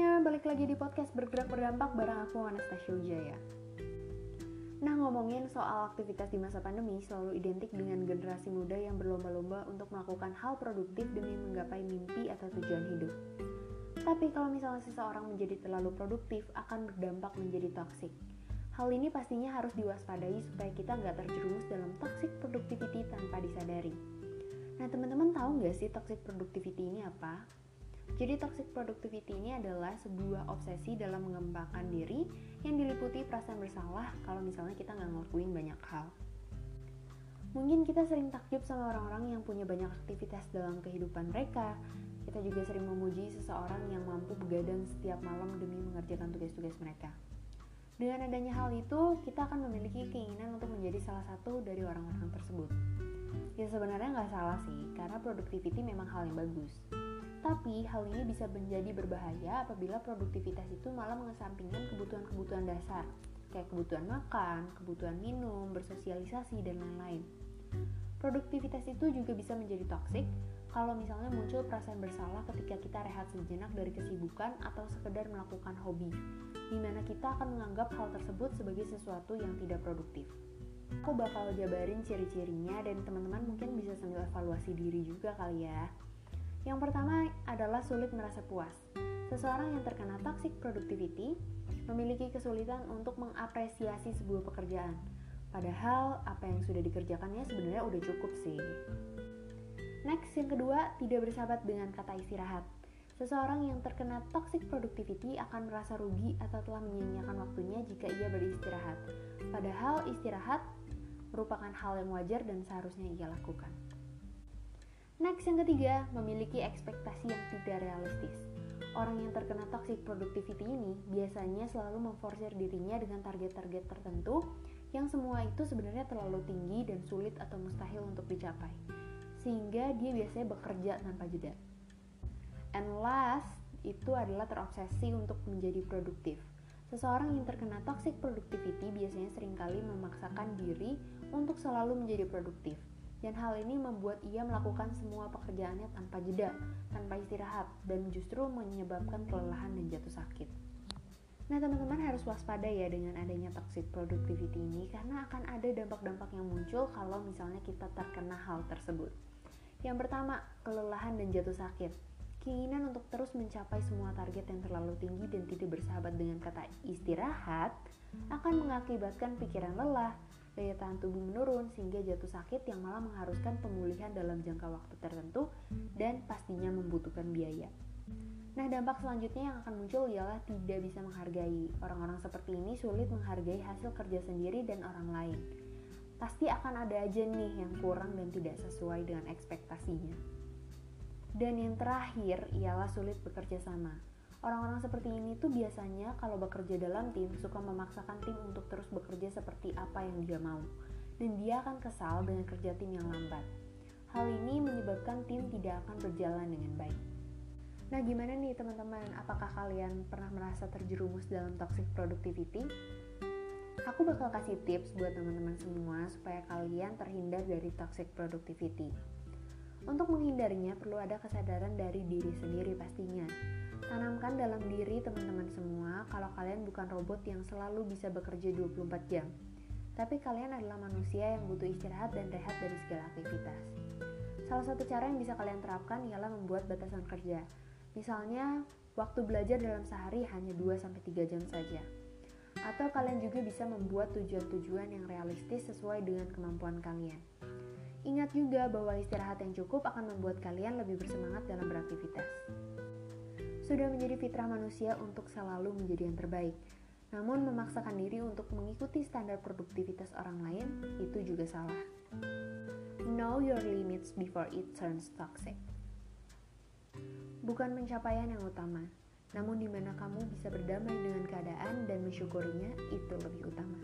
semuanya, balik lagi di podcast Bergerak Berdampak bareng aku Anastasia Ujaya. Nah, ngomongin soal aktivitas di masa pandemi selalu identik dengan generasi muda yang berlomba-lomba untuk melakukan hal produktif demi menggapai mimpi atau tujuan hidup. Tapi kalau misalnya seseorang menjadi terlalu produktif akan berdampak menjadi toksik. Hal ini pastinya harus diwaspadai supaya kita nggak terjerumus dalam toxic productivity tanpa disadari. Nah, teman-teman tahu nggak sih toxic productivity ini apa? Jadi toxic productivity ini adalah sebuah obsesi dalam mengembangkan diri yang diliputi perasaan bersalah kalau misalnya kita nggak ngelakuin banyak hal. Mungkin kita sering takjub sama orang-orang yang punya banyak aktivitas dalam kehidupan mereka. Kita juga sering memuji seseorang yang mampu begadang setiap malam demi mengerjakan tugas-tugas mereka. Dengan adanya hal itu, kita akan memiliki keinginan untuk menjadi salah satu dari orang-orang tersebut. Ya sebenarnya nggak salah sih, karena productivity memang hal yang bagus. Tapi hal ini bisa menjadi berbahaya apabila produktivitas itu malah mengesampingkan kebutuhan-kebutuhan dasar, kayak kebutuhan makan, kebutuhan minum, bersosialisasi, dan lain-lain. Produktivitas itu juga bisa menjadi toksik kalau misalnya muncul perasaan bersalah ketika kita rehat sejenak dari kesibukan atau sekedar melakukan hobi, di mana kita akan menganggap hal tersebut sebagai sesuatu yang tidak produktif. Aku bakal jabarin ciri-cirinya dan teman-teman mungkin bisa sambil evaluasi diri juga kali ya. Yang pertama adalah sulit merasa puas. Seseorang yang terkena toxic productivity memiliki kesulitan untuk mengapresiasi sebuah pekerjaan. Padahal apa yang sudah dikerjakannya sebenarnya udah cukup sih. Next, yang kedua, tidak bersahabat dengan kata istirahat. Seseorang yang terkena toxic productivity akan merasa rugi atau telah menyia-nyiakan waktunya jika ia beristirahat. Padahal istirahat merupakan hal yang wajar dan seharusnya ia lakukan. Next yang ketiga, memiliki ekspektasi yang tidak realistis. Orang yang terkena toxic productivity ini biasanya selalu memforsir dirinya dengan target-target tertentu yang semua itu sebenarnya terlalu tinggi dan sulit atau mustahil untuk dicapai. Sehingga dia biasanya bekerja tanpa jeda. And last, itu adalah terobsesi untuk menjadi produktif. Seseorang yang terkena toxic productivity biasanya sering kali memaksakan diri untuk selalu menjadi produktif dan hal ini membuat ia melakukan semua pekerjaannya tanpa jeda, tanpa istirahat, dan justru menyebabkan kelelahan dan jatuh sakit. Nah, teman-teman harus waspada ya dengan adanya toxic productivity ini karena akan ada dampak-dampak yang muncul kalau misalnya kita terkena hal tersebut. Yang pertama, kelelahan dan jatuh sakit. Keinginan untuk terus mencapai semua target yang terlalu tinggi dan tidak bersahabat dengan kata istirahat akan mengakibatkan pikiran lelah, daya tahan tubuh menurun sehingga jatuh sakit yang malah mengharuskan pemulihan dalam jangka waktu tertentu dan pastinya membutuhkan biaya. Nah, dampak selanjutnya yang akan muncul ialah tidak bisa menghargai. Orang-orang seperti ini sulit menghargai hasil kerja sendiri dan orang lain. Pasti akan ada aja nih yang kurang dan tidak sesuai dengan ekspektasinya. Dan yang terakhir ialah sulit bekerja sama Orang-orang seperti ini tuh biasanya kalau bekerja dalam tim suka memaksakan tim untuk terus bekerja seperti apa yang dia mau. Dan dia akan kesal dengan kerja tim yang lambat. Hal ini menyebabkan tim tidak akan berjalan dengan baik. Nah, gimana nih teman-teman? Apakah kalian pernah merasa terjerumus dalam toxic productivity? Aku bakal kasih tips buat teman-teman semua supaya kalian terhindar dari toxic productivity. Untuk menghindarinya perlu ada kesadaran dari diri sendiri pastinya Tanamkan dalam diri teman-teman semua kalau kalian bukan robot yang selalu bisa bekerja 24 jam. Tapi kalian adalah manusia yang butuh istirahat dan rehat dari segala aktivitas. Salah satu cara yang bisa kalian terapkan ialah membuat batasan kerja. Misalnya, waktu belajar dalam sehari hanya 2-3 jam saja. Atau kalian juga bisa membuat tujuan-tujuan yang realistis sesuai dengan kemampuan kalian. Ingat juga bahwa istirahat yang cukup akan membuat kalian lebih bersemangat dalam beraktivitas sudah menjadi fitrah manusia untuk selalu menjadi yang terbaik. Namun memaksakan diri untuk mengikuti standar produktivitas orang lain itu juga salah. Know your limits before it turns toxic. Bukan pencapaian yang utama, namun di mana kamu bisa berdamai dengan keadaan dan mensyukurinya itu lebih utama.